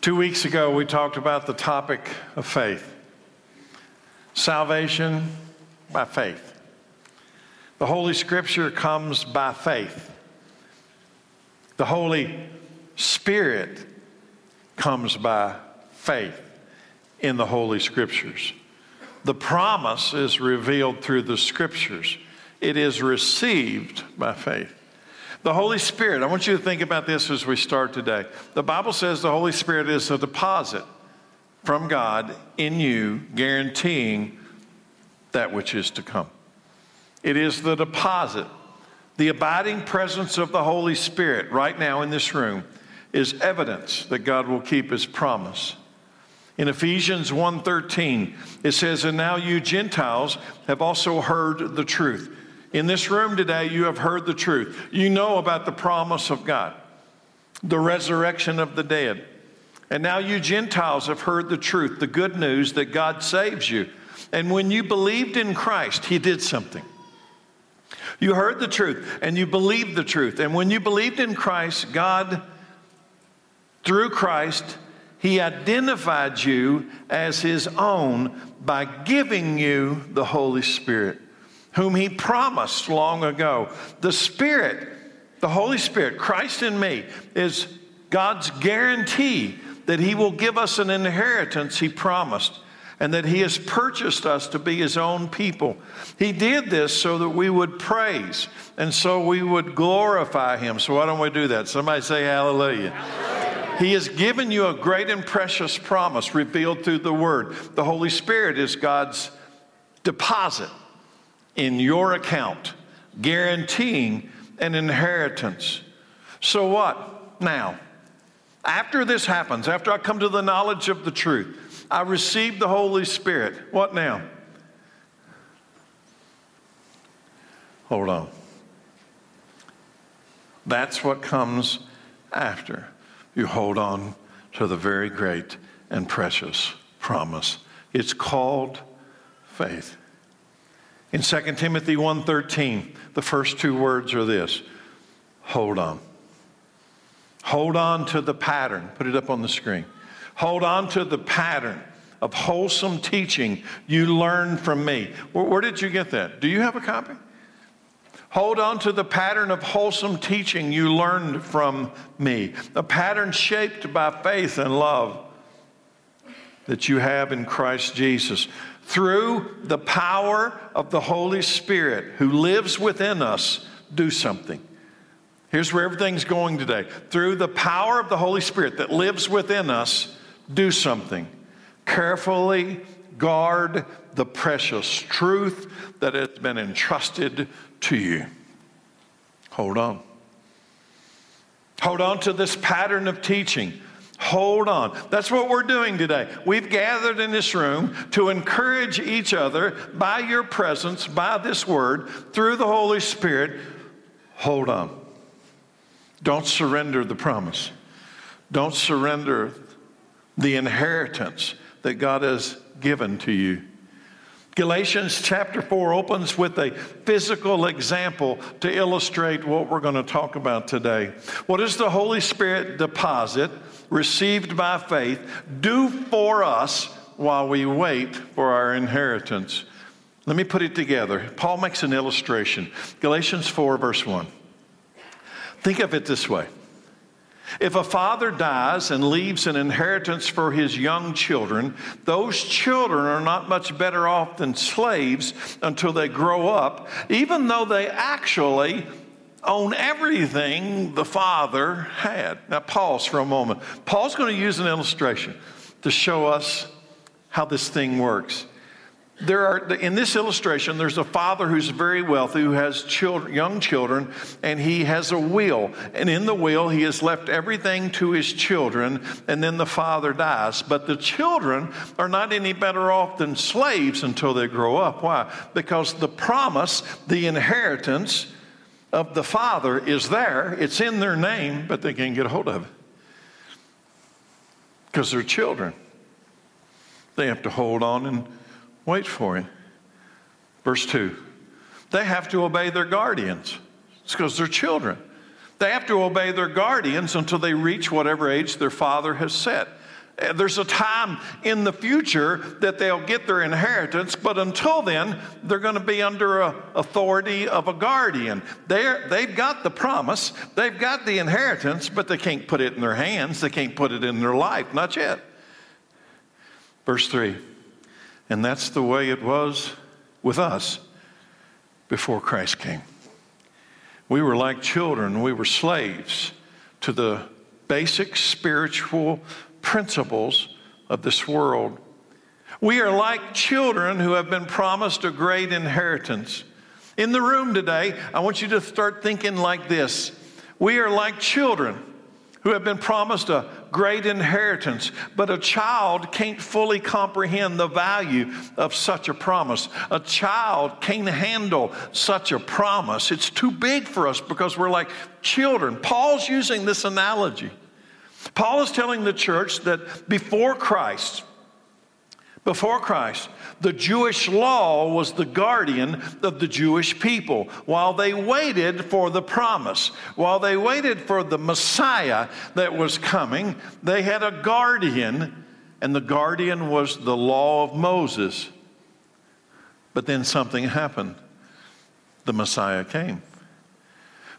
Two weeks ago, we talked about the topic of faith salvation by faith. The Holy Scripture comes by faith. The Holy Spirit comes by faith in the Holy Scriptures. The promise is revealed through the Scriptures, it is received by faith. The Holy Spirit, I want you to think about this as we start today. The Bible says the Holy Spirit is a deposit from God in you, guaranteeing that which is to come. It is the deposit. The abiding presence of the Holy Spirit right now in this room is evidence that God will keep his promise. In Ephesians 1:13, it says, "And now you Gentiles have also heard the truth." In this room today, you have heard the truth. You know about the promise of God, the resurrection of the dead. And now you Gentiles have heard the truth, the good news that God saves you. And when you believed in Christ, He did something. You heard the truth and you believed the truth. And when you believed in Christ, God, through Christ, He identified you as His own by giving you the Holy Spirit whom he promised long ago. The Spirit, the Holy Spirit, Christ in me, is God's guarantee that he will give us an inheritance he promised and that he has purchased us to be his own people. He did this so that we would praise and so we would glorify him. So why don't we do that? Somebody say hallelujah. hallelujah. He has given you a great and precious promise revealed through the word. The Holy Spirit is God's deposit in your account, guaranteeing an inheritance. So, what now? After this happens, after I come to the knowledge of the truth, I receive the Holy Spirit. What now? Hold on. That's what comes after. You hold on to the very great and precious promise. It's called faith. In 2 Timothy 1:13, the first two words are this: hold on. Hold on to the pattern. Put it up on the screen. Hold on to the pattern of wholesome teaching you learned from me. Where, where, did you get that? Do you have a copy? Hold on to the pattern of wholesome teaching you learned from me, a pattern shaped by faith and love that you have in Christ Jesus through the power of the Holy Spirit who lives within us, do something. Here's where everything's going today. Through the power of the Holy Spirit that lives within us, do something. Carefully guard the precious truth that has been entrusted to you. Hold on. Hold on to this pattern of teaching Hold on. That's what we're doing today. We've gathered in this room to encourage each other by your presence, by this word, through the Holy Spirit. Hold on. Don't surrender the promise. Don't surrender the inheritance that God has given to you. Galatians chapter 4 opens with a physical example to illustrate what we're going to talk about today. What does the Holy Spirit deposit? received by faith do for us while we wait for our inheritance. Let me put it together. Paul makes an illustration. Galatians 4, verse 1. Think of it this way if a father dies and leaves an inheritance for his young children, those children are not much better off than slaves until they grow up, even though they actually own everything the Father had. Now, pause for a moment. Paul's going to use an illustration to show us how this thing works. There are, in this illustration, there's a father who's very wealthy who has children, young children, and he has a will. And in the will, he has left everything to his children, and then the father dies. But the children are not any better off than slaves until they grow up. Why? Because the promise, the inheritance, of the Father is there. It's in their name, but they can't get a hold of it because they're children. They have to hold on and wait for it. Verse 2 they have to obey their guardians. It's because they're children. They have to obey their guardians until they reach whatever age their father has set. There's a time in the future that they'll get their inheritance, but until then, they're going to be under a authority of a guardian. They're, they've got the promise, they've got the inheritance, but they can't put it in their hands, they can't put it in their life, not yet. Verse 3 And that's the way it was with us before Christ came. We were like children, we were slaves to the basic spiritual principles of this world. We are like children who have been promised a great inheritance. In the room today, I want you to start thinking like this We are like children who have been promised a great inheritance, but a child can't fully comprehend the value of such a promise. A child can't handle such a promise. It's too big for us because we're like children. Paul's using this analogy. Paul is telling the church that before Christ, before Christ, the Jewish law was the guardian of the Jewish people while they waited for the promise. While they waited for the Messiah that was coming, they had a guardian, and the guardian was the law of Moses. But then something happened. The Messiah came.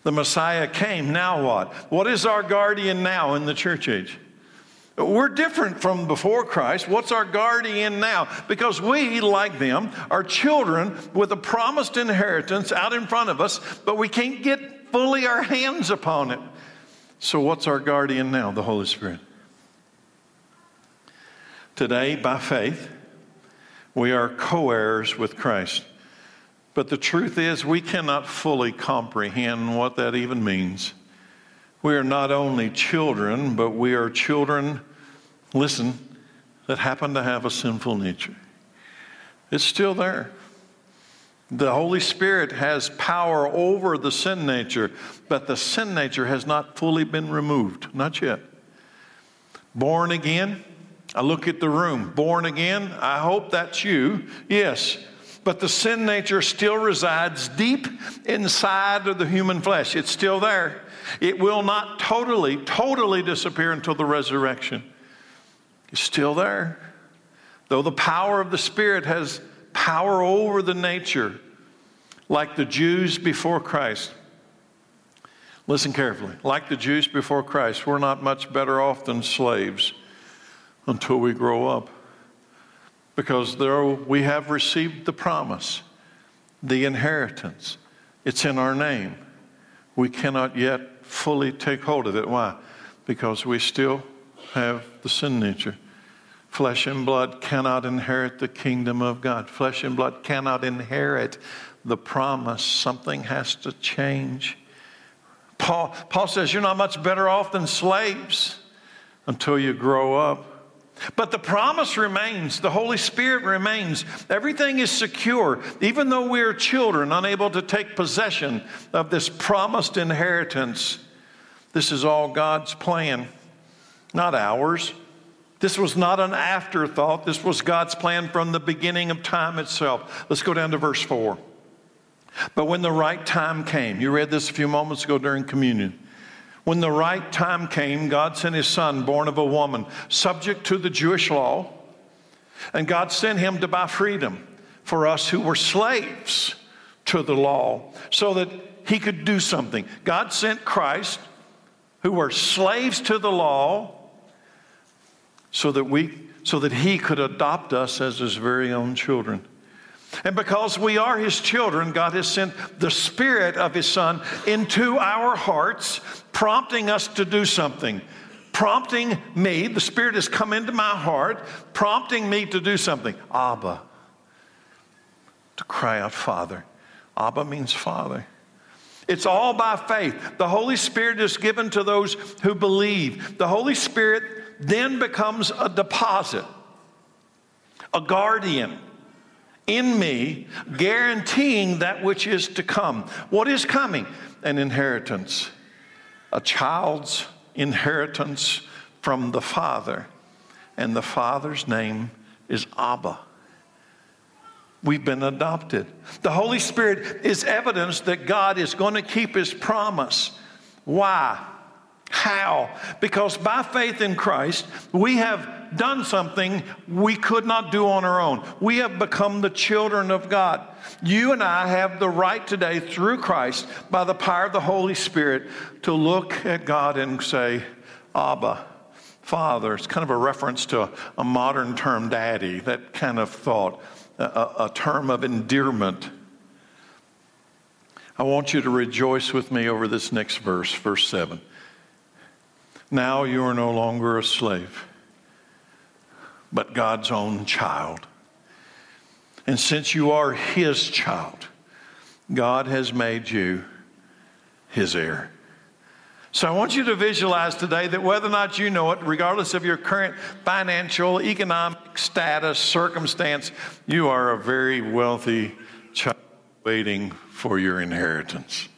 The Messiah came. Now what? What is our guardian now in the church age? We're different from before Christ. What's our guardian now? Because we, like them, are children with a promised inheritance out in front of us, but we can't get fully our hands upon it. So, what's our guardian now? The Holy Spirit. Today, by faith, we are co heirs with Christ. But the truth is, we cannot fully comprehend what that even means. We are not only children, but we are children, listen, that happen to have a sinful nature. It's still there. The Holy Spirit has power over the sin nature, but the sin nature has not fully been removed. Not yet. Born again, I look at the room. Born again, I hope that's you. Yes, but the sin nature still resides deep inside of the human flesh. It's still there. It will not totally, totally disappear until the resurrection. It's still there. Though the power of the Spirit has power over the nature, like the Jews before Christ. Listen carefully. Like the Jews before Christ, we're not much better off than slaves until we grow up because there we have received the promise, the inheritance. It's in our name. We cannot yet fully take hold of it. Why? Because we still have the sin nature. Flesh and blood cannot inherit the kingdom of God. Flesh and blood cannot inherit the promise. Something has to change. Paul, Paul says, You're not much better off than slaves until you grow up. But the promise remains, the Holy Spirit remains. Everything is secure, even though we are children, unable to take possession of this promised inheritance. This is all God's plan, not ours. This was not an afterthought. This was God's plan from the beginning of time itself. Let's go down to verse 4. But when the right time came, you read this a few moments ago during communion. When the right time came, God sent his son, born of a woman, subject to the Jewish law, and God sent him to buy freedom for us who were slaves to the law so that he could do something. God sent Christ, who were slaves to the law, so that we so that he could adopt us as his very own children. And because we are His children, God has sent the Spirit of His Son into our hearts, prompting us to do something. Prompting me, the Spirit has come into my heart, prompting me to do something. Abba, to cry out, Father. Abba means Father. It's all by faith. The Holy Spirit is given to those who believe. The Holy Spirit then becomes a deposit, a guardian in me, guaranteeing that which is to come. What is coming? An inheritance, a child's inheritance from the Father. And the Father's name is Abba. We've been adopted. The Holy Spirit is evidence that God is going to keep His promise. Why? How? Because by faith in Christ, we have done something we could not do on our own. We have become the children of God. You and I have the right today, through Christ, by the power of the Holy Spirit, to look at God and say, Abba, Father. It's kind of a reference to a, modern term, daddy, that kind of thought, a, a term of endearment. I want you to rejoice with me over this next verse, verse 7. Now you are no longer a slave, but God's own child. And since you are His child, God has made you His heir. So I want you to visualize today that whether or not you know it, regardless of your current financial, economic status, circumstance, you are a very wealthy child waiting for your inheritance.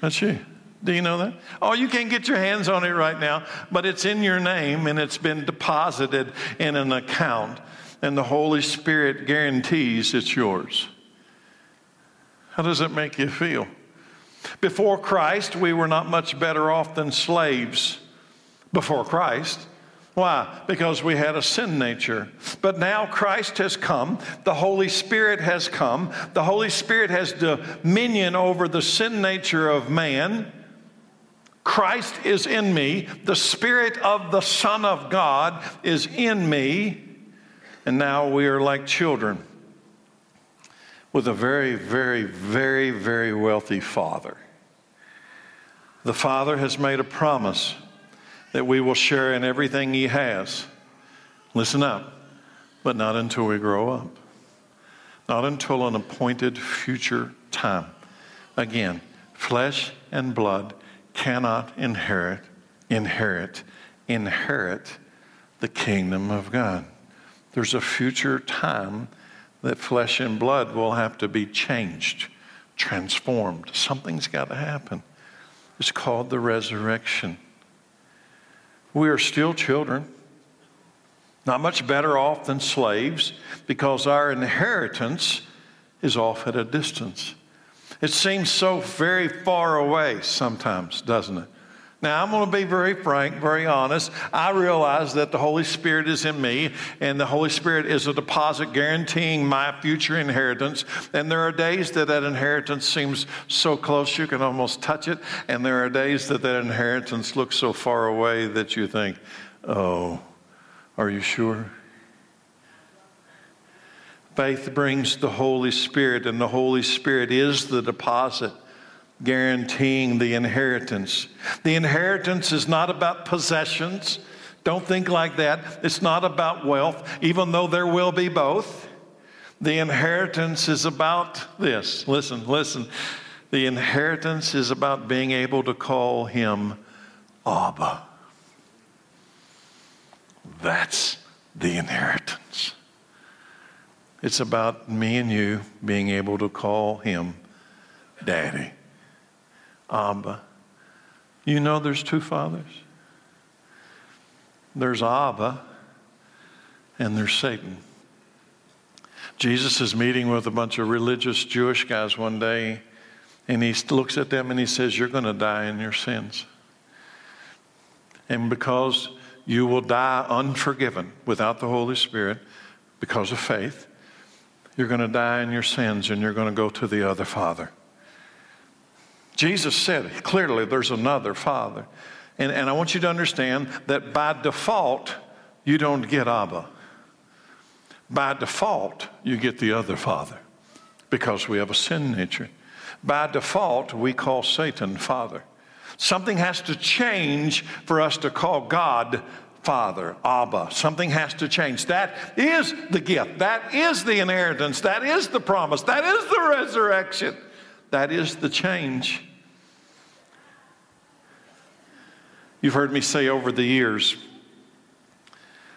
That's you. Do you know that? Oh, you can't get your hands on it right now, but it's in your name and it's been deposited in an account, and the Holy Spirit guarantees it's yours. How does it make you feel? Before Christ, we were not much better off than slaves before Christ. Why? Because we had a sin nature. But now Christ has come. The Holy Spirit has come. The Holy Spirit has dominion over the sin nature of man. Christ is in me. The Spirit of the Son of God is in me. And now we are like children with a very, very, very, very wealthy father. The father has made a promise that we will share in everything he has. Listen up, but not until we grow up, not until an appointed future time. Again, flesh and blood cannot inherit, inherit, inherit the kingdom of God. There's a future time that flesh and blood will have to be changed, transformed. Something's got to happen. It's called the resurrection. We are still children, not much better off than slaves because our inheritance is off at a distance. It seems so very far away sometimes, doesn't it? Now, I'm going to be very frank, very honest. I realize that the Holy Spirit is in me, and the Holy Spirit is a deposit guaranteeing my future inheritance. And there are days that that inheritance seems so close you can almost touch it, and there are days that that inheritance looks so far away that you think, oh, are you sure? Faith brings the Holy Spirit, and the Holy Spirit is the deposit guaranteeing the inheritance. The inheritance is not about possessions. Don't think like that. It's not about wealth, even though there will be both. The inheritance is about this. Listen, listen. The inheritance is about being able to call him Abba. That's the inheritance. It's about me and you being able to call him Daddy. Abba. You know there's two fathers? There's Abba and there's Satan. Jesus is meeting with a bunch of religious Jewish guys one day, and he looks at them and he says, You're going to die in your sins. And because you will die unforgiven without the Holy Spirit, because of faith, you're going to die in your sins and you're going to go to the other Father. Jesus said clearly there's another Father. And, and I want you to understand that by default, you don't get Abba. By default, you get the other Father because we have a sin nature. By default, we call Satan Father. Something has to change for us to call God Father, Abba. Something has to change. That is the gift. That is the inheritance. That is the promise. That is the resurrection. That is the change. You've heard me say over the years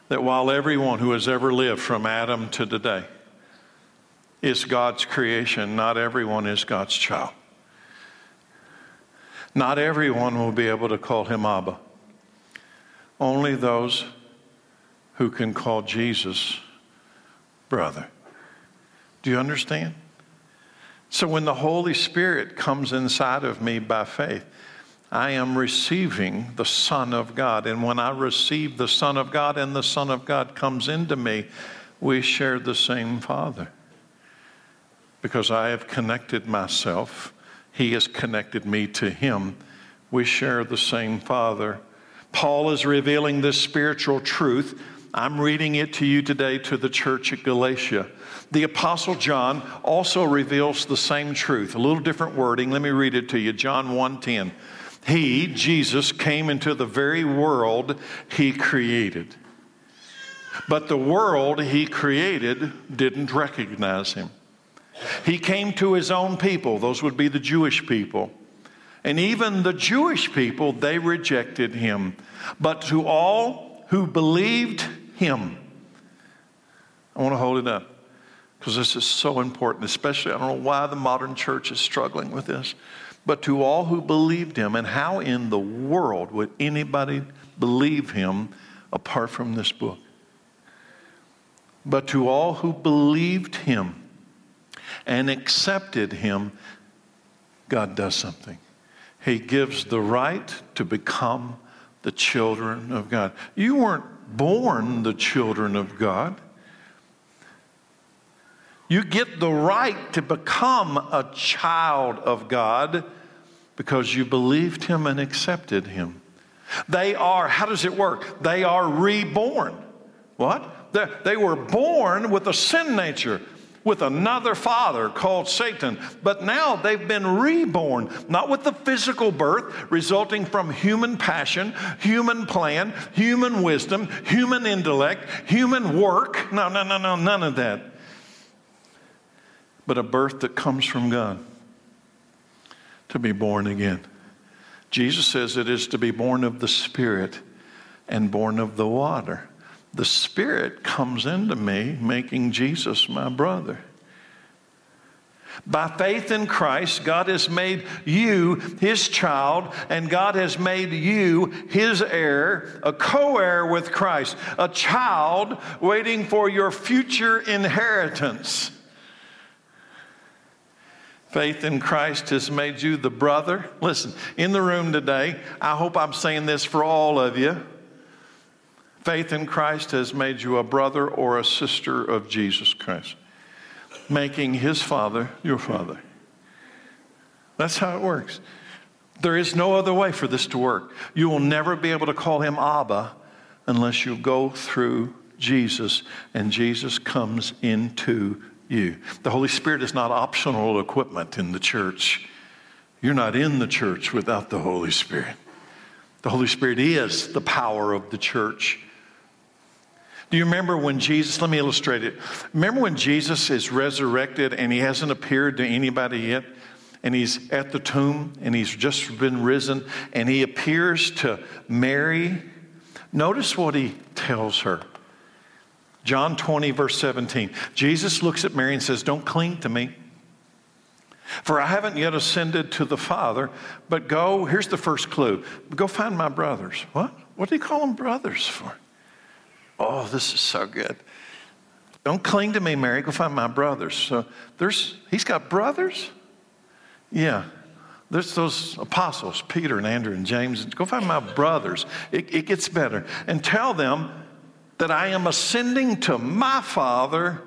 that while everyone who has ever lived from Adam to today is God's creation, not everyone is God's child. Not everyone will be able to call him Abba. Only those who can call Jesus brother. Do you understand? So when the Holy Spirit comes inside of me by faith, I am receiving the Son of God. And when I receive the Son of God and the Son of God comes into me, we share the same Father. Because I have connected myself, He has connected me to Him. We share the same Father. Paul is revealing this spiritual truth. I'm reading it to you today to the church at Galatia. The Apostle John also reveals the same truth, a little different wording. Let me read it to you. John 1:10. He, Jesus, came into the very world he created. But the world he created didn't recognize him. He came to his own people, those would be the Jewish people. And even the Jewish people, they rejected him. But to all who believed him, I want to hold it up because this is so important, especially, I don't know why the modern church is struggling with this but to all who believed him. And how in the world would anybody believe him apart from this book? But to all who believed him and accepted him, God does something. He gives the right to become the children of God. You weren't born the children of God. You get the right to become a child of God because you believed him and accepted him. They are, how does it work? They are reborn. What? They, they were born with a sin nature, with another father called Satan. But now they've been reborn, not with the physical birth resulting from human passion, human plan, human wisdom, human intellect, human work. No, no, no, no, none of that. But a birth that comes from God to be born again. Jesus says it is to be born of the Spirit and born of the water. The Spirit comes into me, making Jesus my brother. By faith in Christ, God has made you his child, and God has made you his heir, a co heir with Christ, a child waiting for your future inheritance. Faith in Christ has made you the brother. Listen, in the room today, I hope I'm saying this for all of you. Faith in Christ has made you a brother or a sister of Jesus Christ, making his father your father. That's how it works. There is no other way for this to work. You will never be able to call him Abba unless you go through Jesus and Jesus comes into you. The Holy Spirit is not optional equipment in the church. You're not in the church without the Holy Spirit. The Holy Spirit is the power of the church. Do you remember when Jesus, let me illustrate it. Remember when Jesus is resurrected and he hasn't appeared to anybody yet? And he's at the tomb and he's just been risen and he appears to Mary. Notice what he tells her. John 20, verse 17. Jesus looks at Mary and says, Don't cling to me, for I haven't yet ascended to the Father, but go, here's the first clue go find my brothers. What? What do you call them brothers for? Oh, this is so good. Don't cling to me, Mary. Go find my brothers. So there's, he's got brothers? Yeah. There's those apostles, Peter and Andrew and James. Go find my brothers. It, it gets better. And tell them that I am ascending to my Father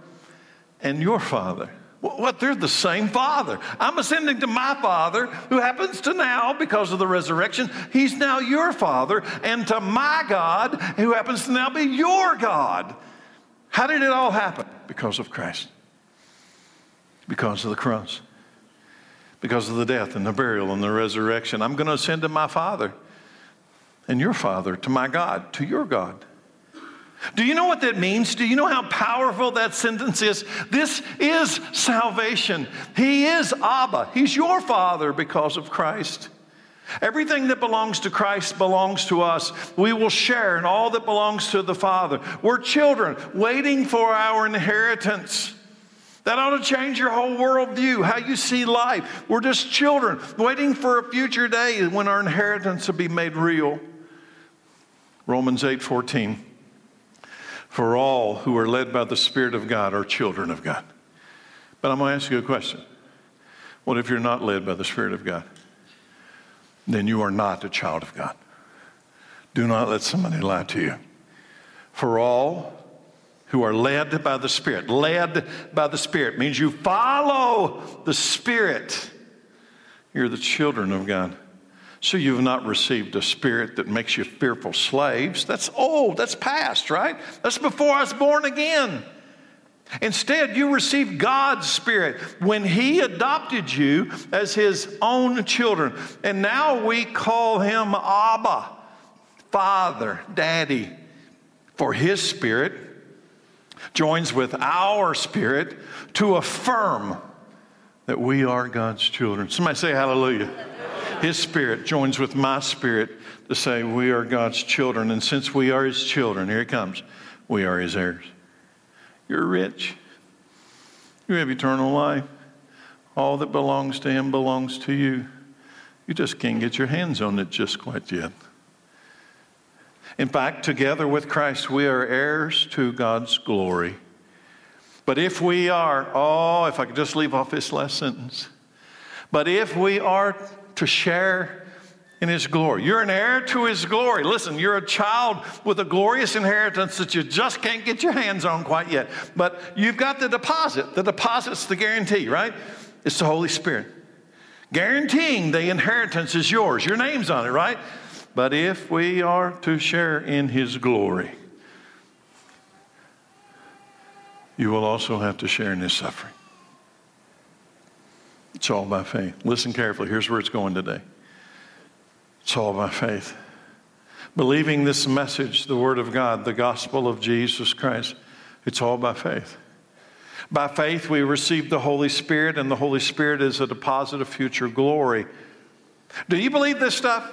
and your Father. What? They're the same Father. I'm ascending to my Father, who happens to now, because of the resurrection, He's now your Father, and to my God, who happens to now be your God. How did it all happen? Because of Christ, because of the cross, because of the death and the burial and the resurrection. I'm going to ascend to my Father and your Father, to my God, to your God. Do you know what that means? Do you know how powerful that sentence is? This is salvation. He is Abba. He's your Father because of Christ. Everything that belongs to Christ belongs to us. We will share in all that belongs to the Father. We're children waiting for our inheritance. That ought to change your whole worldview, how you see life. We're just children waiting for a future day when our inheritance will be made real. Romans 8 14. For all who are led by the Spirit of God are children of God. But I'm going to ask you a question. What if you're not led by the Spirit of God? then you are not a child of God. Do not let somebody lie to you. For all who are led by the Spirit, led by the Spirit means you follow the Spirit. You're the children of God. So you've not received a spirit that makes you fearful slaves. That's old, that's past, right? That's before I was born again. Instead, you received God's Spirit when He adopted you as His own children. And now we call Him Abba, Father, Daddy. For His Spirit joins with our spirit to affirm that we are God's children. Somebody say hallelujah. His spirit joins with my spirit to say we are God's children. And since we are His children, here it comes, we are His heirs. You're rich. You have eternal life. All that belongs to Him belongs to you. You just can't get your hands on it just quite yet. In fact, together with Christ, we are heirs to God's glory. But if we are, oh, if I could just leave off this last sentence. But if we are to share in his glory. You're an heir to his glory. Listen, you're a child with a glorious inheritance that you just can't get your hands on quite yet. But you've got the deposit. The deposit's the guarantee, right? It's the Holy Spirit. Guaranteeing the inheritance is yours. Your name's on it, right? But if we are to share in his glory, you will also have to share in his suffering. It's all by faith. Listen carefully. Here's where it's going today. It's all by faith. Believing this message, the Word of God, the gospel of Jesus Christ, it's all by faith. By faith, we receive the Holy Spirit, and the Holy Spirit is a deposit of future glory. Do you believe this stuff?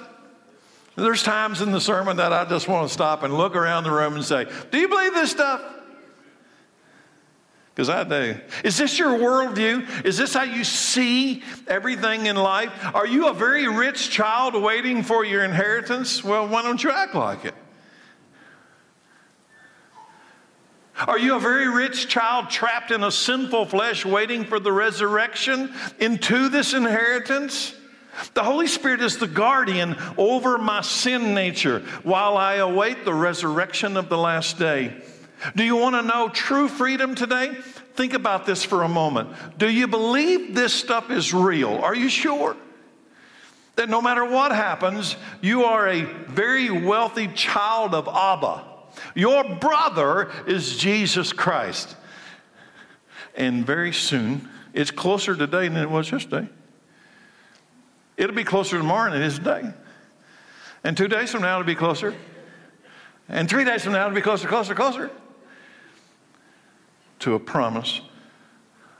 There's times in the sermon that I just want to stop and look around the room and say, Do you believe this stuff? Because I do. Is this your worldview? Is this how you see everything in life? Are you a very rich child waiting for your inheritance? Well, why don't you act like it? Are you a very rich child trapped in a sinful flesh waiting for the resurrection into this inheritance? The Holy Spirit is the guardian over my sin nature while I await the resurrection of the last day. Do you want to know true freedom today? Think about this for a moment. Do you believe this stuff is real? Are you sure? That no matter what happens, you are a very wealthy child of Abba. Your brother is Jesus Christ. And very soon, it's closer today than it was yesterday. It'll be closer tomorrow than it is today. And two days from now, it'll be closer. And three days from now, it'll be closer, closer, closer to a promise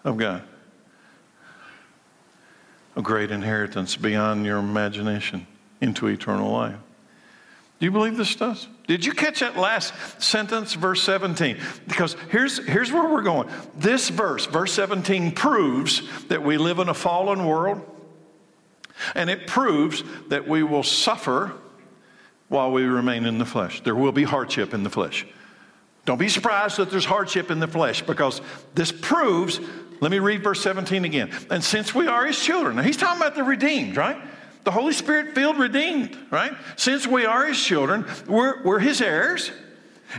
of God. A great inheritance beyond your imagination into eternal life. Do you believe this stuff? Did you catch that last sentence, verse 17? Because here's, here's where we're going. This verse, verse 17, proves that we live in a fallen world, and it proves that we will suffer while we remain in the flesh. There will be hardship in the flesh. Don't be surprised that there's hardship in the flesh because this proves, let me read verse 17 again. And since we are his children, now he's talking about the redeemed, right? The Holy Spirit filled redeemed, right? Since we are his children, we're, we're his heirs.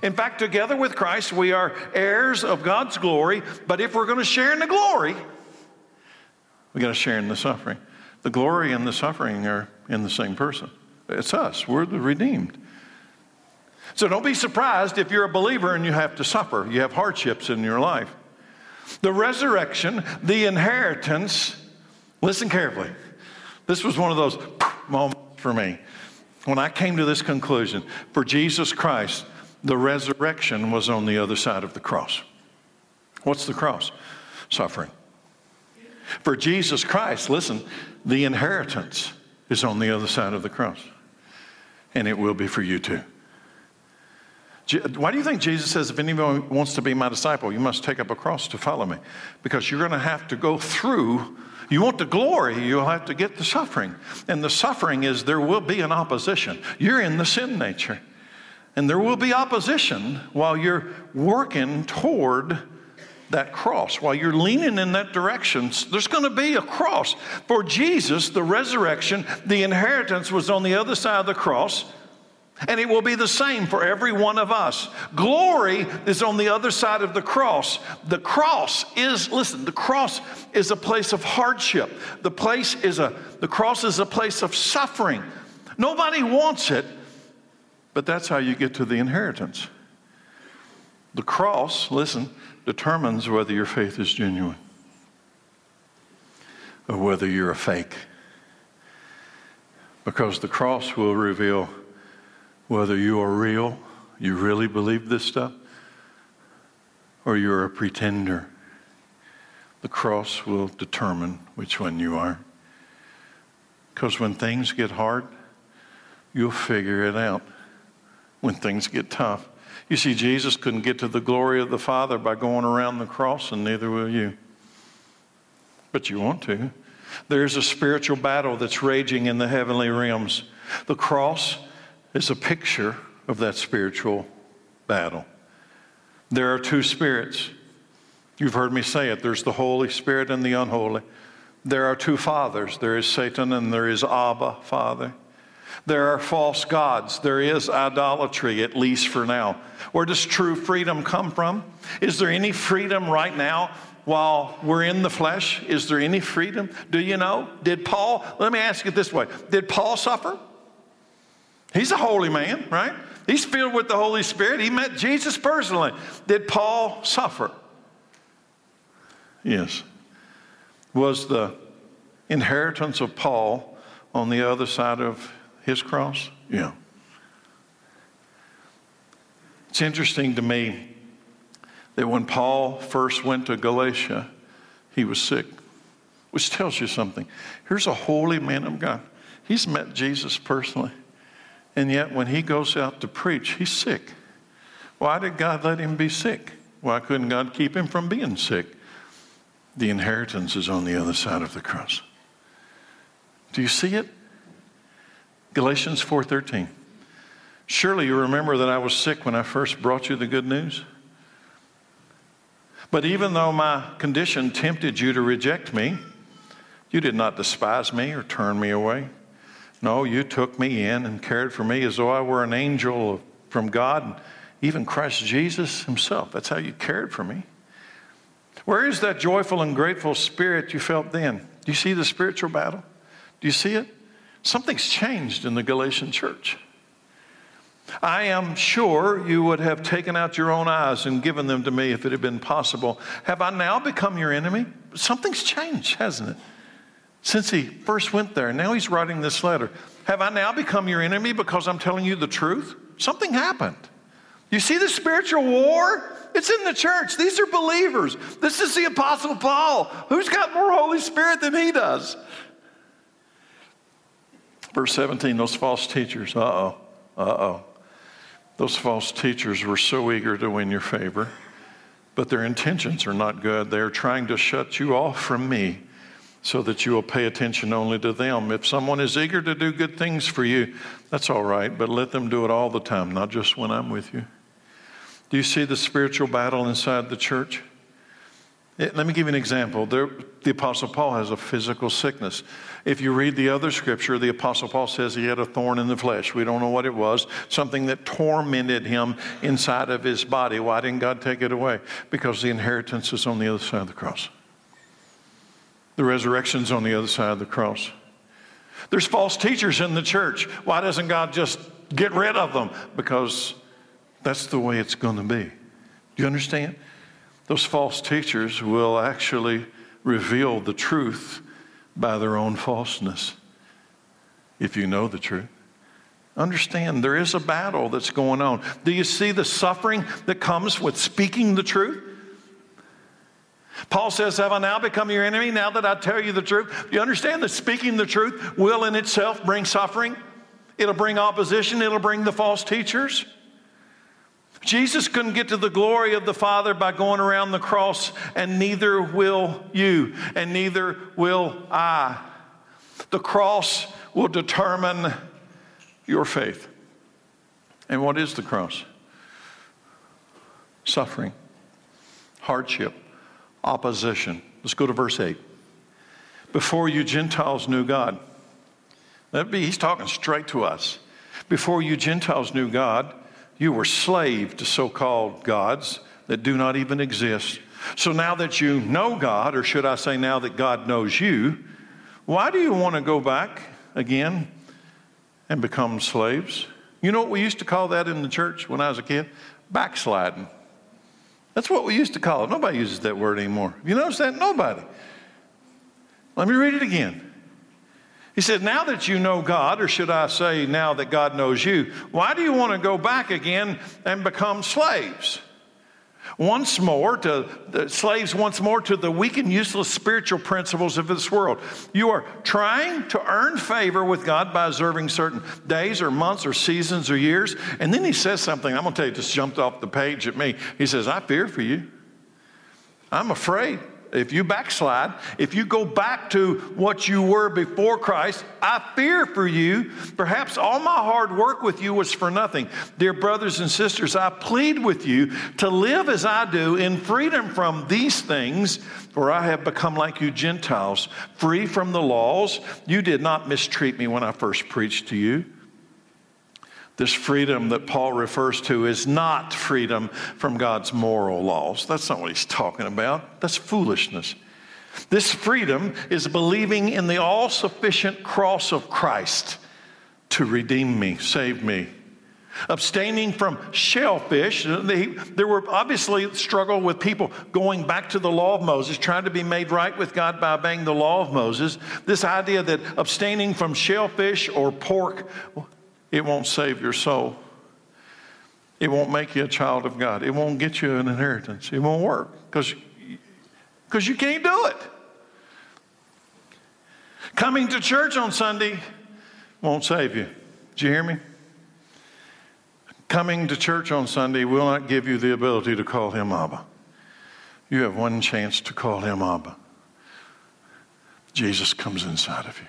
In fact, together with Christ, we are heirs of God's glory. But if we're going to share in the glory, we got to share in the suffering. The glory and the suffering are in the same person. It's us. We're the redeemed. So don't be surprised if you're a believer and you have to suffer, you have hardships in your life. The resurrection, the inheritance, listen carefully. This was one of those moments for me when I came to this conclusion. For Jesus Christ, the resurrection was on the other side of the cross. What's the cross? Suffering. For Jesus Christ, listen, the inheritance is on the other side of the cross. And it will be for you too. Why do you think Jesus says, if anyone wants to be my disciple, you must take up a cross to follow me? Because you're going to have to go through. You want the glory, you'll have to get the suffering. And the suffering is there will be an opposition. You're in the sin nature. And there will be opposition while you're working toward that cross. While you're leaning in that direction, there's going to be a cross. For Jesus, the resurrection, the inheritance was on the other side of the cross. And it will be the same for every one of us. Glory is on the other side of the cross. The cross is, listen, the cross is a place of hardship. The place is a, the cross is a place of suffering. Nobody wants it, but that's how you get to the inheritance. The cross, listen, determines whether your faith is genuine or whether you're a fake. Because the cross will reveal whether you are real, you really believe this stuff, or you're a pretender. The cross will determine which one you are. Because when things get hard, you'll figure it out. When things get tough, you see, Jesus couldn't get to the glory of the Father by going around the cross, and neither will you. But you want to. There's a spiritual battle that's raging in the heavenly realms. The cross is a picture of that spiritual battle. There are two spirits. You've heard me say it there's the Holy Spirit and the unholy. There are two fathers there is Satan and there is Abba, Father. There are false gods. There is idolatry, at least for now. Where does true freedom come from? Is there any freedom right now while we're in the flesh? Is there any freedom? Do you know? Did Paul, let me ask it this way Did Paul suffer? He's a holy man, right? He's filled with the Holy Spirit. He met Jesus personally. Did Paul suffer? Yes. Was the inheritance of Paul on the other side of his cross? Yeah. It's interesting to me that when Paul first went to Galatia, he was sick, which tells you something. Here's a holy man of God. He's met Jesus personally. And yet, when he goes out to preach, he's sick. Why did God let him be sick? Why couldn't God keep him from being sick? The inheritance is on the other side of the cross. Do you see it? Galatians 4:13. Surely you remember that I was sick when I first brought you the good news? But even though my condition tempted you to reject me, you did not despise me or turn me away. No, you took me in and cared for me as though I were an angel from God, and even Christ Jesus himself. That's how you cared for me. Where is that joyful and grateful spirit you felt then? Do you see the spiritual battle? Do you see it? Something's changed in the Galatian church. I am sure you would have taken out your own eyes and given them to me if it had been possible. Have I now become your enemy? Something's changed, hasn't it? Since he first went there, now he's writing this letter. Have I now become your enemy because I'm telling you the truth? Something happened. You see the spiritual war? It's in the church. These are believers. This is the Apostle Paul. Who's got more Holy Spirit than he does? Verse 17, those false teachers, uh oh, uh oh. Those false teachers were so eager to win your favor, but their intentions are not good. They're trying to shut you off from me so that you will pay attention only to them. If someone is eager to do good things for you, that's all right, but let them do it all the time, not just when I'm with you. Do you see the spiritual battle inside the church? Eh, let me give you an example. There, the Apostle Paul has a physical sickness. If you read the other scripture, the Apostle Paul says he had a thorn in the flesh. We don't know what it was, something that tormented him inside of his body. Why didn't God take it away? Because the inheritance is on the other side of the cross. The resurrection's on the other side of the cross. There's false teachers in the church. Why doesn't God just get rid of them? Because that's the way it's going to be. Do you understand? Those false teachers will actually reveal the truth by their own falseness if you know the truth. Understand, there is a battle that's going on. Do you see the suffering that comes with speaking the truth? Paul says, Have I now become your enemy now that I tell you the truth? Do you understand that speaking the truth will in itself bring suffering? It'll bring opposition, it'll bring the false teachers. Jesus couldn't get to the glory of the Father by going around the cross, and neither will you, and neither will I. The cross will determine your faith. And what is the cross? Suffering, hardship, opposition. Let's go to verse 8. Before you Gentiles knew God. That be, he's talking straight to us. Before you Gentiles knew God, you were slave to so called gods that do not even exist. So now that you know God, or should I say now that God knows you, why do you want to go back again and become slaves? You know what we used to call that in the church when I was a kid? Backsliding. That's what we used to call it. Nobody uses that word anymore. You notice that? Nobody. Let me read it again. He said, Now that you know God, or should I say, now that God knows you, why do you want to go back again and become slaves? Once more to the slaves once more to the weak and useless spiritual principles of this world. You are trying to earn favor with God by observing certain days or months or seasons or years. And then he says something, I'm going to tell you, just jumped off the page at me. He says, I fear for you. I'm afraid if you backslide, if you go back to what you were before Christ, I fear for you. Perhaps all my hard work with you was for nothing. Dear brothers and sisters, I plead with you to live as I do in freedom from these things, for I have become like you Gentiles, free from the laws. You did not mistreat me when I first preached to you. This freedom that Paul refers to is not freedom from God's moral laws. That's not what he's talking about. That's foolishness. This freedom is believing in the all sufficient cross of Christ to redeem me, save me. Abstaining from shellfish. They, there were obviously struggle with people going back to the law of Moses, trying to be made right with God by obeying the law of Moses. This idea that abstaining from shellfish or pork it won't save your soul. It won't make you a child of God. It won't get you an inheritance. It won't work because you can't do it. Coming to church on Sunday won't save you. Did you hear me? Coming to church on Sunday will not give you the ability to call him Abba. You have one chance to call him Abba. Jesus comes inside of you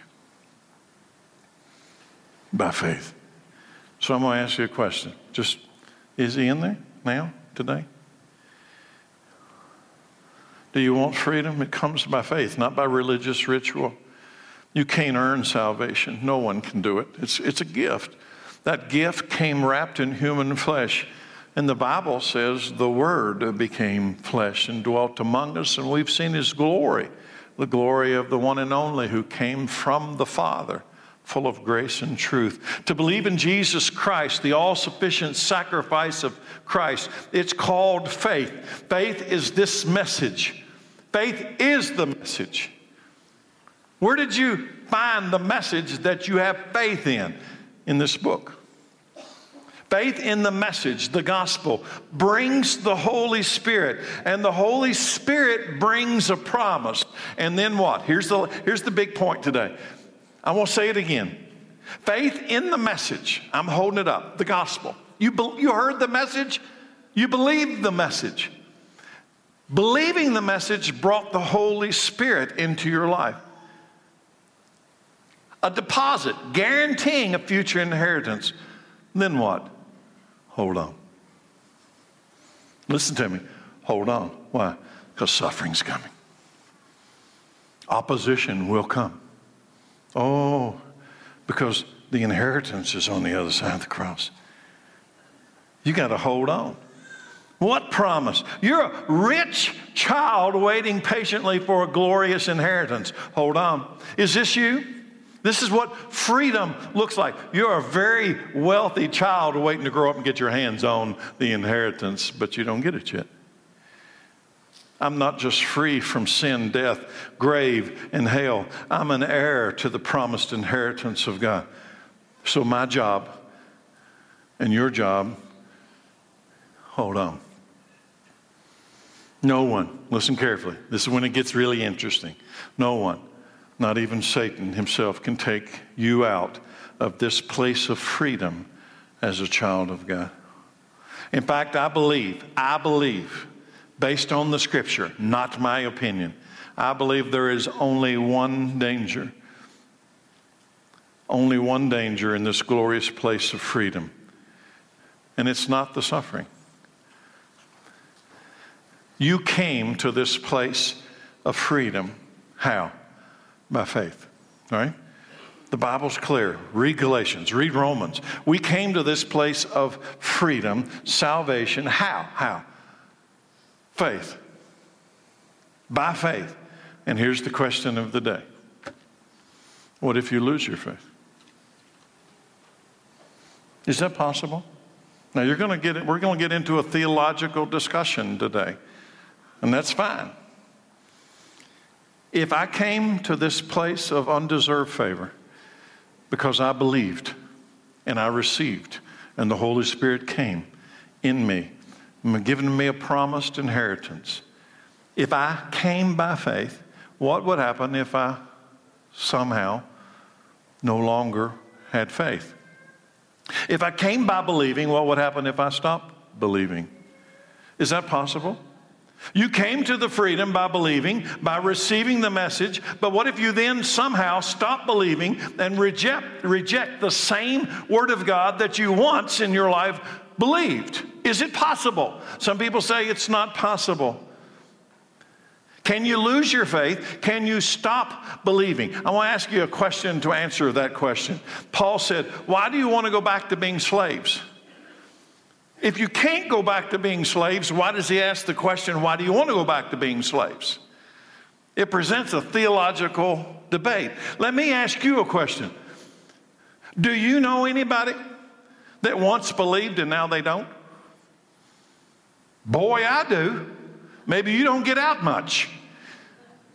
by faith. So I'm going to ask you a question. Just, is he in there now, today? Do you want freedom? It comes by faith, not by religious ritual. You can't earn salvation. No one can do it. It's, it's a gift. That gift came wrapped in human flesh. And the Bible says the Word became flesh and dwelt among us, and we've seen His glory, the glory of the one and only who came from the Father full of grace and truth. To believe in Jesus Christ, the all sufficient sacrifice of Christ, it's called faith. Faith is this message. Faith is the message. Where did you find the message that you have faith in? In this book. Faith in the message, the gospel, brings the Holy Spirit, and the Holy Spirit brings a promise. And then what? Here's the, here's the big point today I won't say it again. Faith in the message. I'm holding it up, the gospel. You, be, you heard the message, you believed the message. Believing the message brought the Holy Spirit into your life. A deposit guaranteeing a future inheritance. Then what? Hold on. Listen to me. Hold on. Why? Because suffering's coming. Opposition will come. Oh, because the inheritance is on the other side of the cross. You got to hold on. What promise? You're a rich child waiting patiently for a glorious inheritance. Hold on. Is this you? This is what freedom looks like. You're a very wealthy child waiting to grow up and get your hands on the inheritance, but you don't get it yet. I'm not just free from sin, death, grave, and hell. I'm an heir to the promised inheritance of God. So, my job and your job, hold on. No one, listen carefully, this is when it gets really interesting. No one, not even Satan himself, can take you out of this place of freedom as a child of God. In fact, I believe, I believe based on the scripture, not my opinion. I believe there is only one danger. Only one danger in this glorious place of freedom. And it's not the suffering. You came to this place of freedom. How? By faith, right? The Bible's clear. Read Galatians, read Romans. We came to this place of freedom, salvation. How? How? Faith. By faith. And here's the question of the day What if you lose your faith? Is that possible? Now you're going to get we're going to get into a theological discussion today. And that's fine. If I came to this place of undeserved favor because I believed and I received and the Holy Spirit came in me, giving me a promised inheritance. If I came by faith, what would happen if I somehow no longer had faith? If I came by believing, what would happen if I stopped believing? Is that possible? You came to the freedom by believing, by receiving the message, but what if you then somehow stop believing and reject, reject the same Word of God that you once in your life believed? Is it possible? Some people say it's not possible. Can you lose your faith? Can you stop believing? I want to ask you a question to answer that question. Paul said, Why do you want to go back to being slaves? If you can't go back to being slaves, why does he ask the question, Why do you want to go back to being slaves? It presents a theological debate. Let me ask you a question Do you know anybody that once believed and now they don't? Boy, I do. Maybe you don't get out much.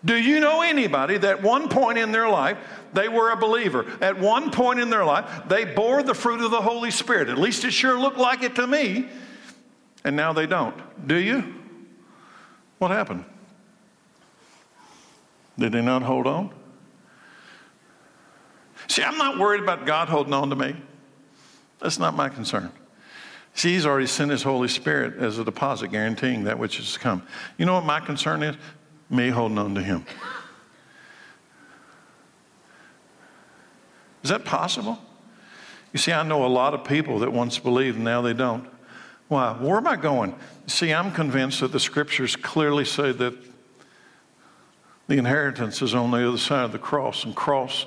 Do you know anybody that one point in their life they were a believer? At one point in their life, they bore the fruit of the Holy Spirit. At least it sure looked like it to me. And now they don't. Do you? What happened? Did they not hold on? See, I'm not worried about God holding on to me. That's not my concern. See, He's already sent His Holy Spirit as a deposit guaranteeing that which is to come. You know what my concern is? Me holding on to Him. Is that possible? You see, I know a lot of people that once believed and now they don't. Why? Where am I going? See, I'm convinced that the scriptures clearly say that the inheritance is on the other side of the cross, and cross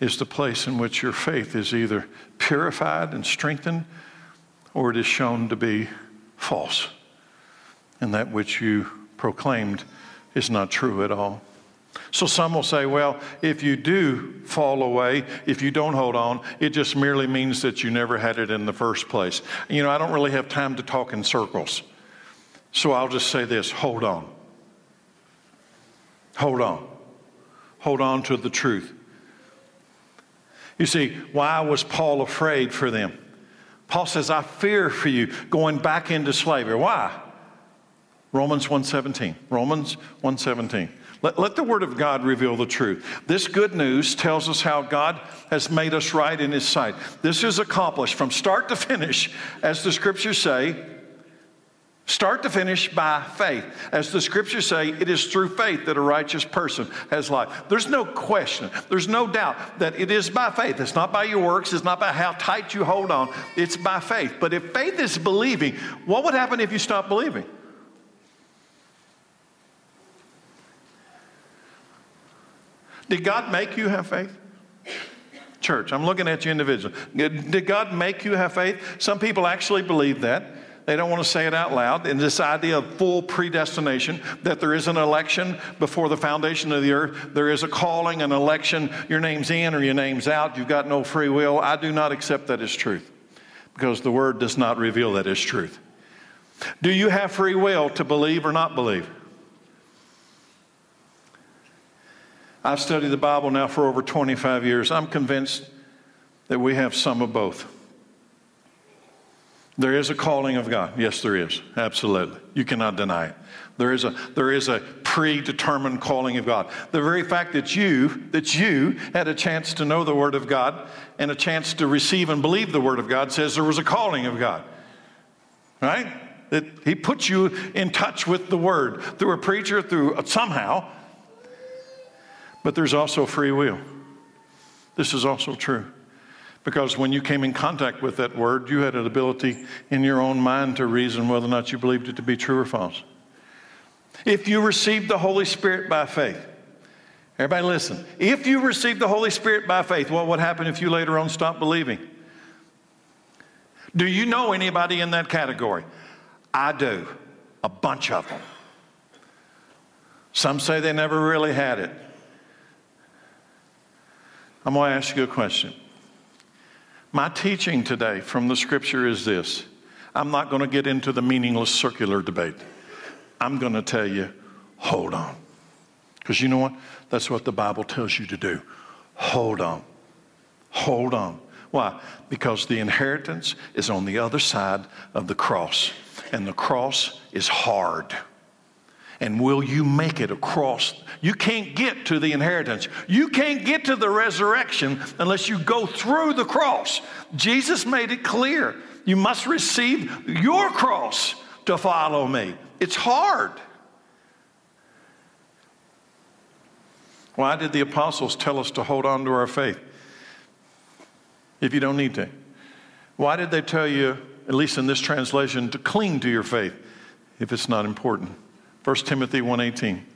is the place in which your faith is either purified and strengthened or it is shown to be false. And that which you proclaimed is not true at all. So some will say, well, if you do fall away, if you don't hold on, it just merely means that you never had it in the first place. You know, I don't really have time to talk in circles. So I'll just say this hold on. Hold on. Hold on to the truth. You see, why was Paul afraid for them? Paul says, I fear for you going back into slavery. Why? Romans 1:17. Romans 1:17. Let, let the Word of God reveal the truth. This good news tells us how God has made us right in His sight. This is accomplished from start to finish, as the Scriptures say, Start to finish by faith. As the scriptures say, it is through faith that a righteous person has life. There's no question, there's no doubt that it is by faith. It's not by your works, it's not by how tight you hold on, it's by faith. But if faith is believing, what would happen if you stopped believing? Did God make you have faith? Church, I'm looking at you individually. Did God make you have faith? Some people actually believe that. They don't want to say it out loud. And this idea of full predestination, that there is an election before the foundation of the earth, there is a calling, an election, your name's in or your name's out, you've got no free will. I do not accept that as truth because the word does not reveal that as truth. Do you have free will to believe or not believe? I've studied the Bible now for over 25 years. I'm convinced that we have some of both. There is a calling of God. Yes, there is. Absolutely. You cannot deny it. There is a, there is a predetermined calling of God. The very fact that you, that you had a chance to know the Word of God and a chance to receive and believe the Word of God says there was a calling of God. Right? That He puts you in touch with the Word through a preacher, through somehow. But there's also free will. This is also true. Because when you came in contact with that word, you had an ability in your own mind to reason whether or not you believed it to be true or false. If you received the Holy Spirit by faith, everybody listen. If you received the Holy Spirit by faith, what would happen if you later on stopped believing? Do you know anybody in that category? I do. A bunch of them. Some say they never really had it. I'm going to ask you a question. My teaching today from the scripture is this I'm not going to get into the meaningless circular debate. I'm going to tell you, hold on. Because you know what? That's what the Bible tells you to do. Hold on. Hold on. Why? Because the inheritance is on the other side of the cross, and the cross is hard. And will you make it across? You can't get to the inheritance. You can't get to the resurrection unless you go through the cross. Jesus made it clear. You must receive your cross to follow me. It's hard. Why did the apostles tell us to hold on to our faith if you don't need to? Why did they tell you, at least in this translation, to cling to your faith if it's not important? 1 Timothy 1:18.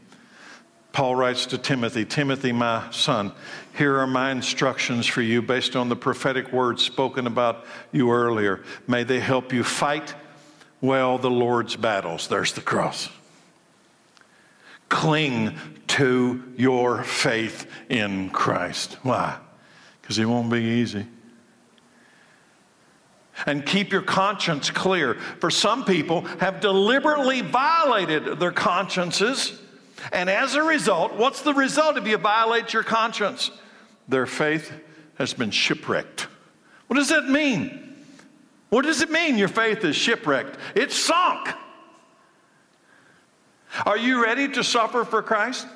Paul writes to Timothy, Timothy, my son, here are my instructions for you based on the prophetic words spoken about you earlier. May they help you fight well the Lord's battles. There's the cross. Cling to your faith in Christ. Why? Because it won't be easy and keep your conscience clear. For some people have deliberately violated their consciences. And as a result, what's the result if you violate your conscience? Their faith has been shipwrecked. What does that mean? What does it mean your faith is shipwrecked? It's sunk. Are you ready to suffer for Christ?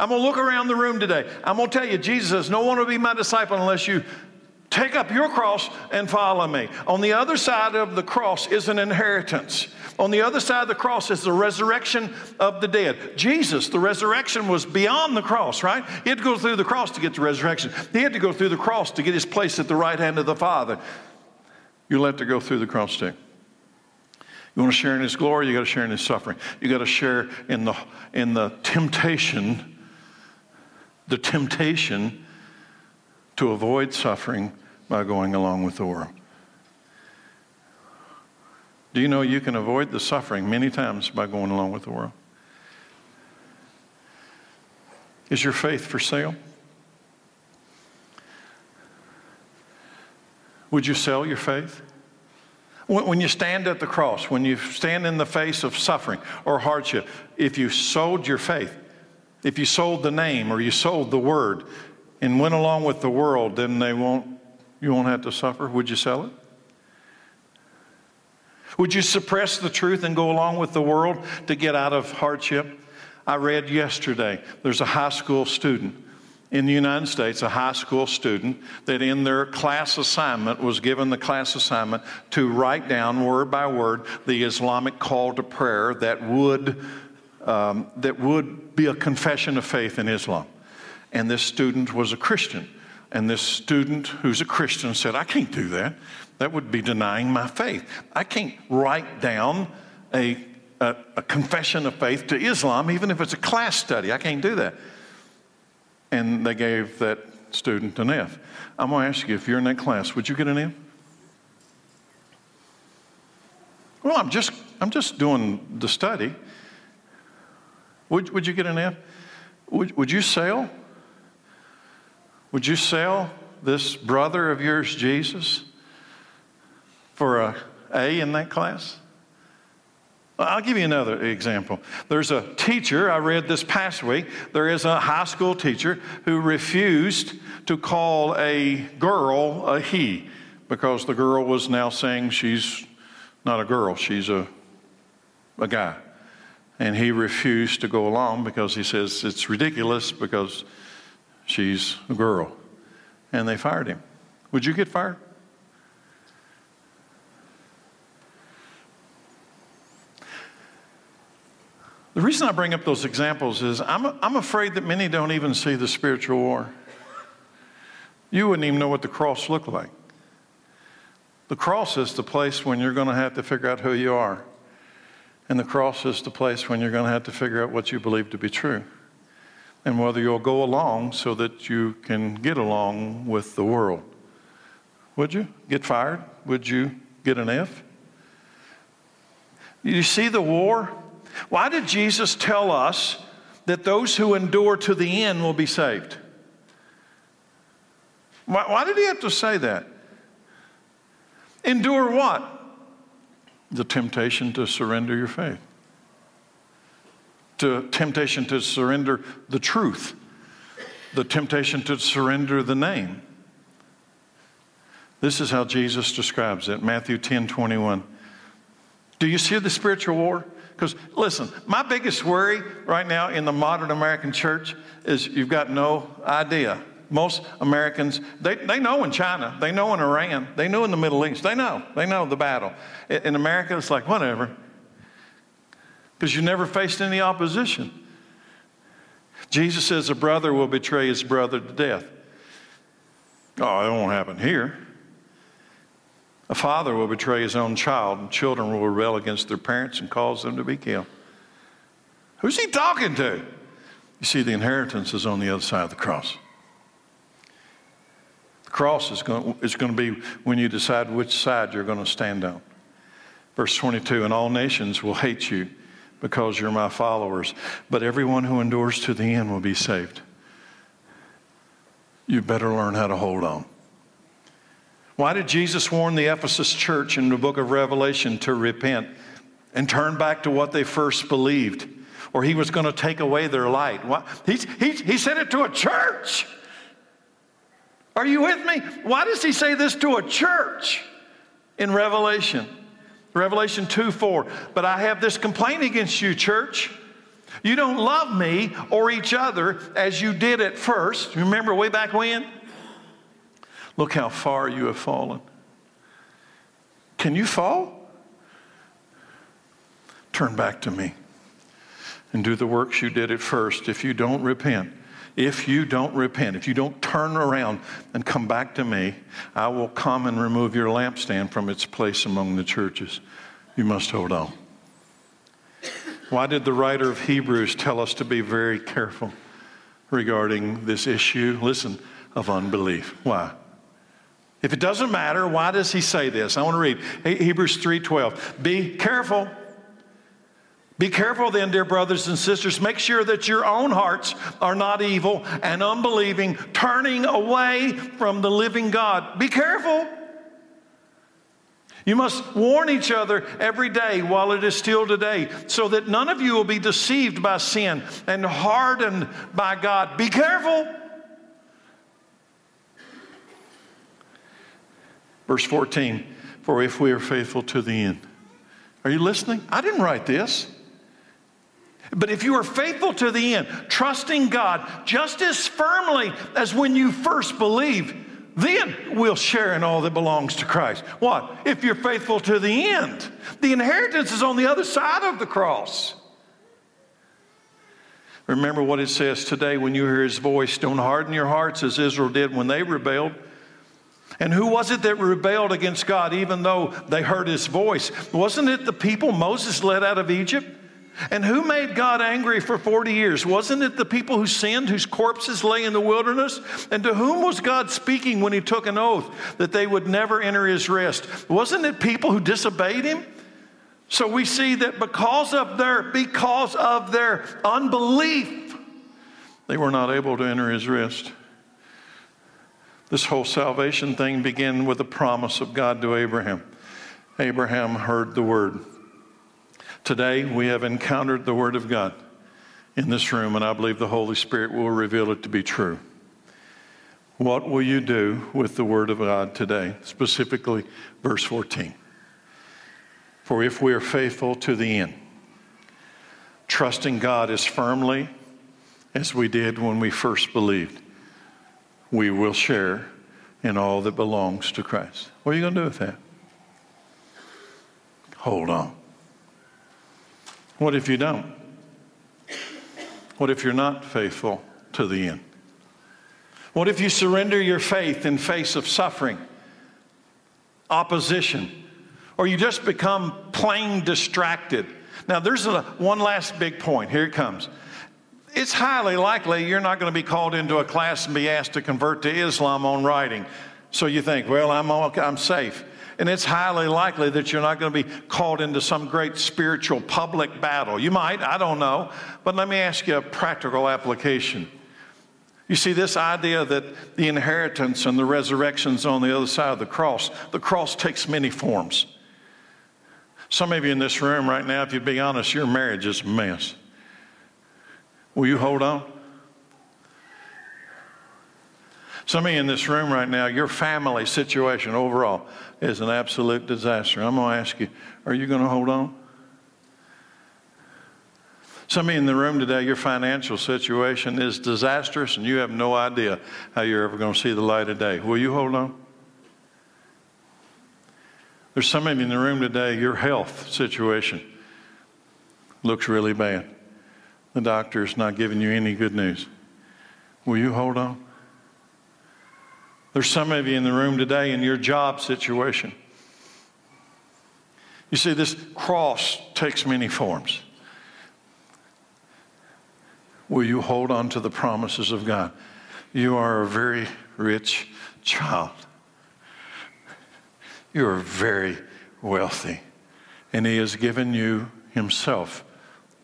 I'm going to look around the room today. I'm going to tell you, Jesus says, No one will be my disciple unless you Take up your cross and follow me. On the other side of the cross is an inheritance. On the other side of the cross is the resurrection of the dead. Jesus, the resurrection was beyond the cross, right? He had to go through the cross to get the resurrection. He had to go through the cross to get his place at the right hand of the Father. You'll have to go through the cross too. You want to share in his glory, you got to share in his suffering. You got to share in the in the temptation, the temptation to avoid suffering by going along with the world. Do you know you can avoid the suffering many times by going along with the world? Is your faith for sale? Would you sell your faith? When you stand at the cross, when you stand in the face of suffering or hardship, if you sold your faith, if you sold the name or you sold the word and went along with the world, then they won't you won't have to suffer. Would you sell it? Would you suppress the truth and go along with the world to get out of hardship? I read yesterday there's a high school student in the United States, a high school student, that in their class assignment was given the class assignment to write down word by word the Islamic call to prayer that would, um, that would be a confession of faith in Islam. And this student was a Christian. And this student who's a Christian said, I can't do that. That would be denying my faith. I can't write down a, a, a, confession of faith to Islam, even if it's a class study. I can't do that. And they gave that student an F. I'm going to ask you if you're in that class, would you get an F? Well, I'm just, I'm just doing the study. Would, would you get an F? Would, would you sail? Would you sell this brother of yours, Jesus, for a A in that class? I'll give you another example. There's a teacher I read this past week. There is a high school teacher who refused to call a girl a he because the girl was now saying she's not a girl, she's a, a guy. And he refused to go along because he says it's ridiculous because She's a girl. And they fired him. Would you get fired? The reason I bring up those examples is I'm, I'm afraid that many don't even see the spiritual war. You wouldn't even know what the cross looked like. The cross is the place when you're going to have to figure out who you are. And the cross is the place when you're going to have to figure out what you believe to be true and whether you'll go along so that you can get along with the world. Would you get fired? Would you get an F? You see the war? Why did Jesus tell us that those who endure to the end will be saved? Why, why did he have to say that? Endure what? The temptation to surrender your faith, to temptation to surrender the truth, the temptation to surrender the name. This is how Jesus describes it Matthew 10 21. Do you see the spiritual war? Because listen, my biggest worry right now in the modern American church is you've got no idea. Most Americans, they, they know in China, they know in Iran, they know in the Middle East, they know, they know the battle. In America, it's like, whatever. Because you never faced any opposition. Jesus says a brother will betray his brother to death. Oh, it won't happen here. A father will betray his own child, and children will rebel against their parents and cause them to be killed. Who's he talking to? You see, the inheritance is on the other side of the cross. The cross is going, is going to be when you decide which side you're going to stand on. Verse 22 And all nations will hate you because you're my followers, but everyone who endures to the end will be saved. You better learn how to hold on. Why did Jesus warn the Ephesus church in the book of Revelation to repent and turn back to what they first believed? Or he was going to take away their light. Why? He, he, he said it to a church. Are you with me? Why does he say this to a church in Revelation? Revelation 2 4. But I have this complaint against you, church. You don't love me or each other as you did at first. Remember way back when? Look how far you have fallen. Can you fall? Turn back to me and do the works you did at first. If you don't repent, if you don't repent, if you don't turn around and come back to me, I will come and remove your lampstand from its place among the churches. You must hold on. Why did the writer of Hebrews tell us to be very careful regarding this issue? Listen, of unbelief. Why? If it doesn't matter, why does he say this? I want to read Hebrews 3:12. Be careful. Be careful then, dear brothers and sisters. Make sure that your own hearts are not evil and unbelieving, turning away from the living God. Be careful. You must warn each other every day while it is still today, so that none of you will be deceived by sin and hardened by God. Be careful. Verse 14, for if we are faithful to the end. Are you listening? I didn't write this. But if you are faithful to the end, trusting God just as firmly as when you first believed, then we'll share in all that belongs to Christ. What? If you're faithful to the end. The inheritance is on the other side of the cross. Remember what it says today when you hear his voice don't harden your hearts as Israel did when they rebelled. And who was it that rebelled against God even though they heard his voice? Wasn't it the people Moses led out of Egypt? And who made God angry for 40 years? Wasn't it the people who sinned, whose corpses lay in the wilderness? And to whom was God speaking when he took an oath that they would never enter his rest? Wasn't it people who disobeyed him? So we see that because of their because of their unbelief, they were not able to enter his rest. This whole salvation thing began with a promise of God to Abraham. Abraham heard the word. Today, we have encountered the word of God in this room, and I believe the Holy Spirit will reveal it to be true. What will you do with the word of God today? Specifically, verse 14. For if we are faithful to the end, trusting God as firmly as we did when we first believed, we will share in all that belongs to Christ. What are you going to do with that? Hold on. What if you don't? What if you're not faithful to the end? What if you surrender your faith in face of suffering, opposition, or you just become plain distracted Now, there's a, one last big point. Here it comes. It's highly likely you're not going to be called into a class and be asked to convert to Islam on writing. So you think, well, I'm, okay. I'm safe. And it's highly likely that you're not going to be called into some great spiritual public battle. You might, I don't know. But let me ask you a practical application. You see, this idea that the inheritance and the resurrection's on the other side of the cross, the cross takes many forms. Some of you in this room right now, if you'd be honest, your marriage is a mess. Will you hold on? Some of you in this room right now, your family situation overall is an absolute disaster. I'm going to ask you, are you going to hold on? Some of you in the room today, your financial situation is disastrous and you have no idea how you're ever going to see the light of day. Will you hold on? There's some of you in the room today, your health situation looks really bad. The doctor's not giving you any good news. Will you hold on? There's some of you in the room today in your job situation. You see, this cross takes many forms. Will you hold on to the promises of God? You are a very rich child. You are very wealthy. And He has given you Himself,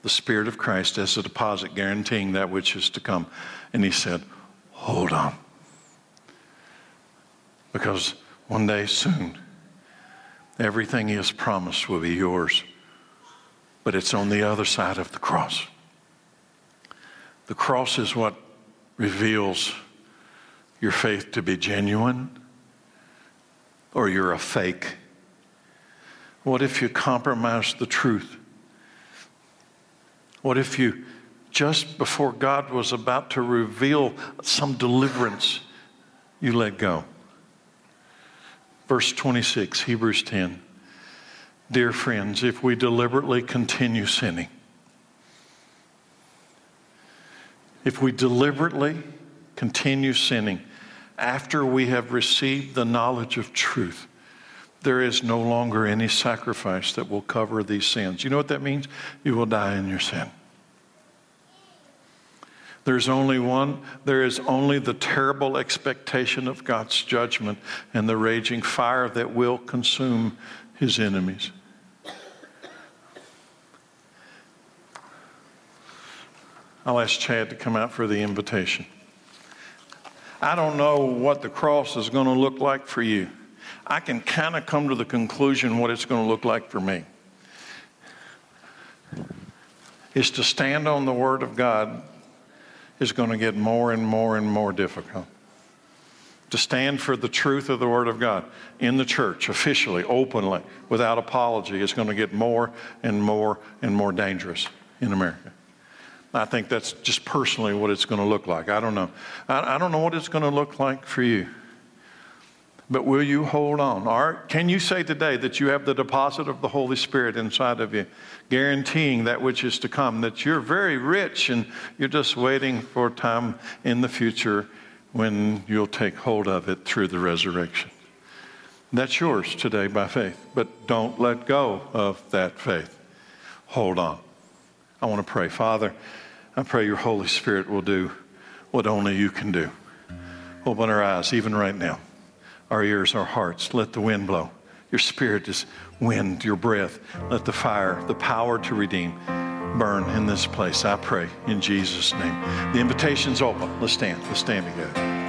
the Spirit of Christ, as a deposit guaranteeing that which is to come. And He said, Hold on. Because one day soon, everything He has promised will be yours. But it's on the other side of the cross. The cross is what reveals your faith to be genuine or you're a fake. What if you compromise the truth? What if you, just before God was about to reveal some deliverance, you let go? Verse 26, Hebrews 10. Dear friends, if we deliberately continue sinning, if we deliberately continue sinning after we have received the knowledge of truth, there is no longer any sacrifice that will cover these sins. You know what that means? You will die in your sin. There's only one, there is only the terrible expectation of God's judgment and the raging fire that will consume his enemies. I'll ask Chad to come out for the invitation. I don't know what the cross is going to look like for you. I can kind of come to the conclusion what it's going to look like for me. Is to stand on the Word of God is going to get more and more and more difficult. To stand for the truth of the Word of God in the church, officially, openly, without apology, is going to get more and more and more dangerous in America. I think that's just personally what it's going to look like. I don't know. I, I don't know what it's going to look like for you. But will you hold on? Or can you say today that you have the deposit of the Holy Spirit inside of you, guaranteeing that which is to come, that you're very rich and you're just waiting for time in the future when you'll take hold of it through the resurrection? That's yours today by faith. But don't let go of that faith. Hold on. I want to pray. Father, I pray your Holy Spirit will do what only you can do. Open our eyes, even right now, our ears, our hearts. Let the wind blow. Your spirit is wind, your breath. Let the fire, the power to redeem, burn in this place. I pray in Jesus' name. The invitation's open. Let's stand. Let's stand together.